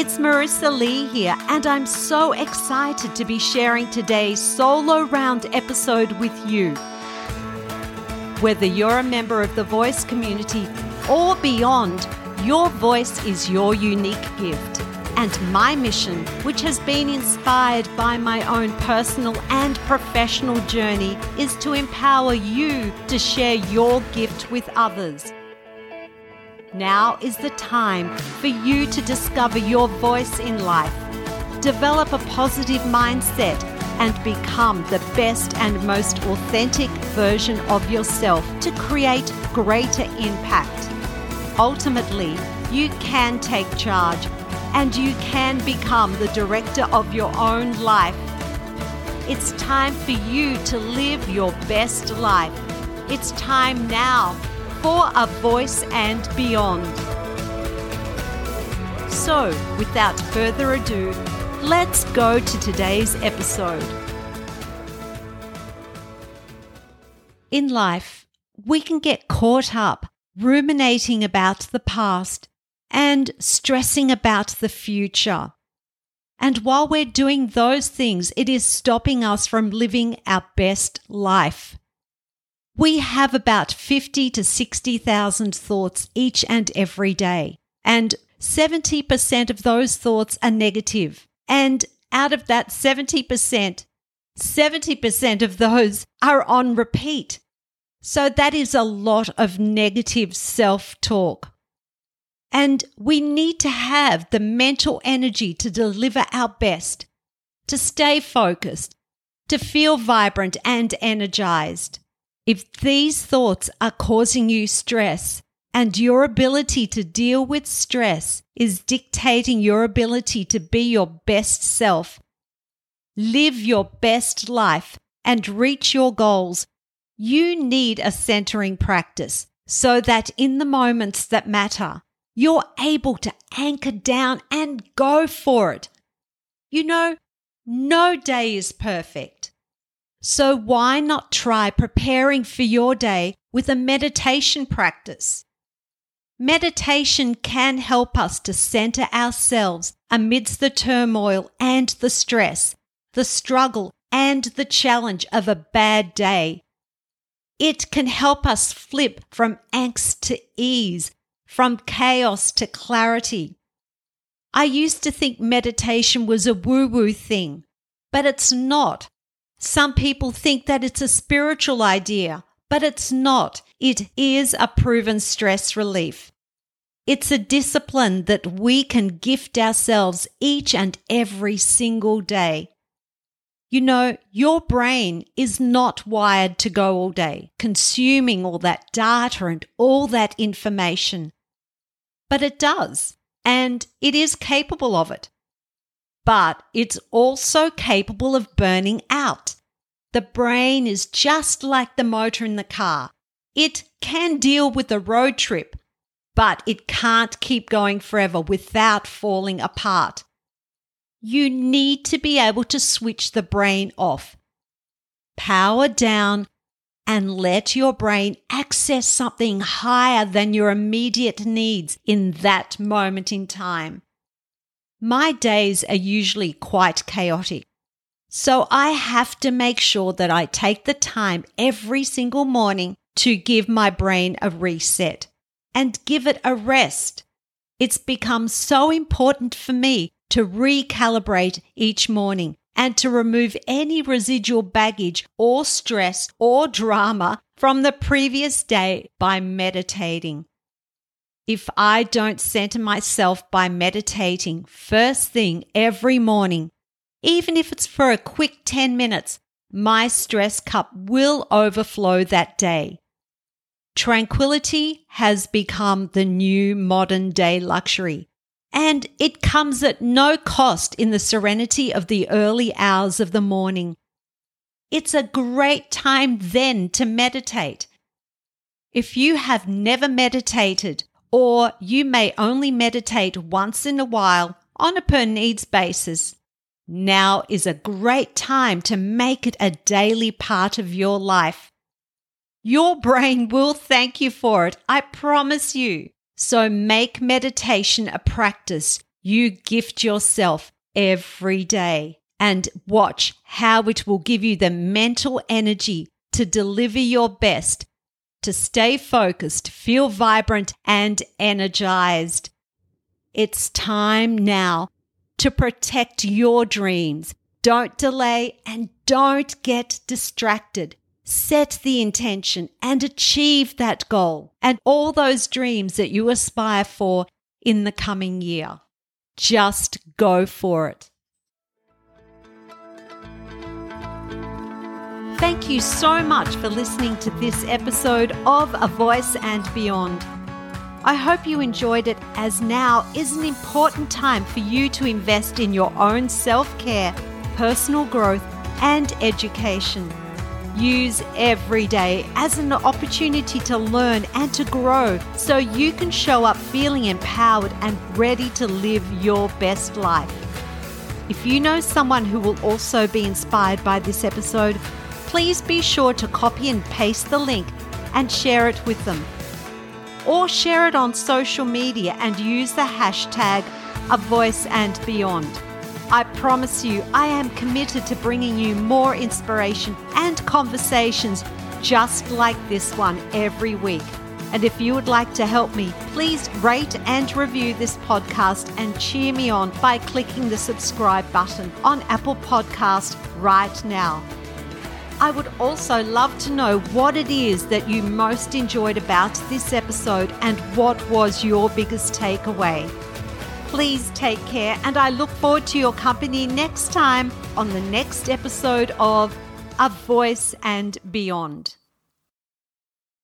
It's Marisa Lee here, and I'm so excited to be sharing today's solo round episode with you. Whether you're a member of the voice community or beyond, your voice is your unique gift. And my mission, which has been inspired by my own personal and professional journey, is to empower you to share your gift with others. Now is the time for you to discover your voice in life, develop a positive mindset, and become the best and most authentic version of yourself to create greater impact. Ultimately, you can take charge and you can become the director of your own life. It's time for you to live your best life. It's time now for a voice and beyond. So, without further ado, let's go to today's episode. In life, we can get caught up ruminating about the past and stressing about the future. And while we're doing those things, it is stopping us from living our best life. We have about 50 to 60,000 thoughts each and every day, and 70% of those thoughts are negative. And out of that 70%, 70% of those are on repeat. So that is a lot of negative self talk. And we need to have the mental energy to deliver our best, to stay focused, to feel vibrant and energized. If these thoughts are causing you stress and your ability to deal with stress is dictating your ability to be your best self, live your best life, and reach your goals, you need a centering practice so that in the moments that matter, you're able to anchor down and go for it. You know, no day is perfect. So why not try preparing for your day with a meditation practice? Meditation can help us to center ourselves amidst the turmoil and the stress, the struggle and the challenge of a bad day. It can help us flip from angst to ease from chaos to clarity. I used to think meditation was a woo woo thing, but it's not. Some people think that it's a spiritual idea, but it's not. It is a proven stress relief. It's a discipline that we can gift ourselves each and every single day. You know, your brain is not wired to go all day, consuming all that data and all that information but it does, and it is capable of it. But it's also capable of burning out. The brain is just like the motor in the car. It can deal with a road trip, but it can't keep going forever without falling apart. You need to be able to switch the brain off. Power down and let your brain access something higher than your immediate needs in that moment in time. My days are usually quite chaotic. So I have to make sure that I take the time every single morning to give my brain a reset and give it a rest. It's become so important for me to recalibrate each morning and to remove any residual baggage or stress or drama from the previous day by meditating. If I don't center myself by meditating first thing every morning, even if it's for a quick 10 minutes, my stress cup will overflow that day. Tranquility has become the new modern day luxury. And it comes at no cost in the serenity of the early hours of the morning. It's a great time then to meditate. If you have never meditated, or you may only meditate once in a while on a per needs basis, now is a great time to make it a daily part of your life. Your brain will thank you for it, I promise you. So make meditation a practice you gift yourself every day and watch how it will give you the mental energy to deliver your best, to stay focused, feel vibrant and energized. It's time now to protect your dreams. Don't delay and don't get distracted. Set the intention and achieve that goal and all those dreams that you aspire for in the coming year. Just go for it. Thank you so much for listening to this episode of A Voice and Beyond. I hope you enjoyed it as now is an important time for you to invest in your own self care, personal growth, and education. Use every day as an opportunity to learn and to grow so you can show up feeling empowered and ready to live your best life. If you know someone who will also be inspired by this episode, please be sure to copy and paste the link and share it with them. Or share it on social media and use the hashtag A Voice and Beyond. I promise you, I am committed to bringing you more inspiration and conversations just like this one every week. And if you would like to help me, please rate and review this podcast and cheer me on by clicking the subscribe button on Apple Podcast right now. I would also love to know what it is that you most enjoyed about this episode and what was your biggest takeaway. Please take care, and I look forward to your company next time on the next episode of A Voice and Beyond.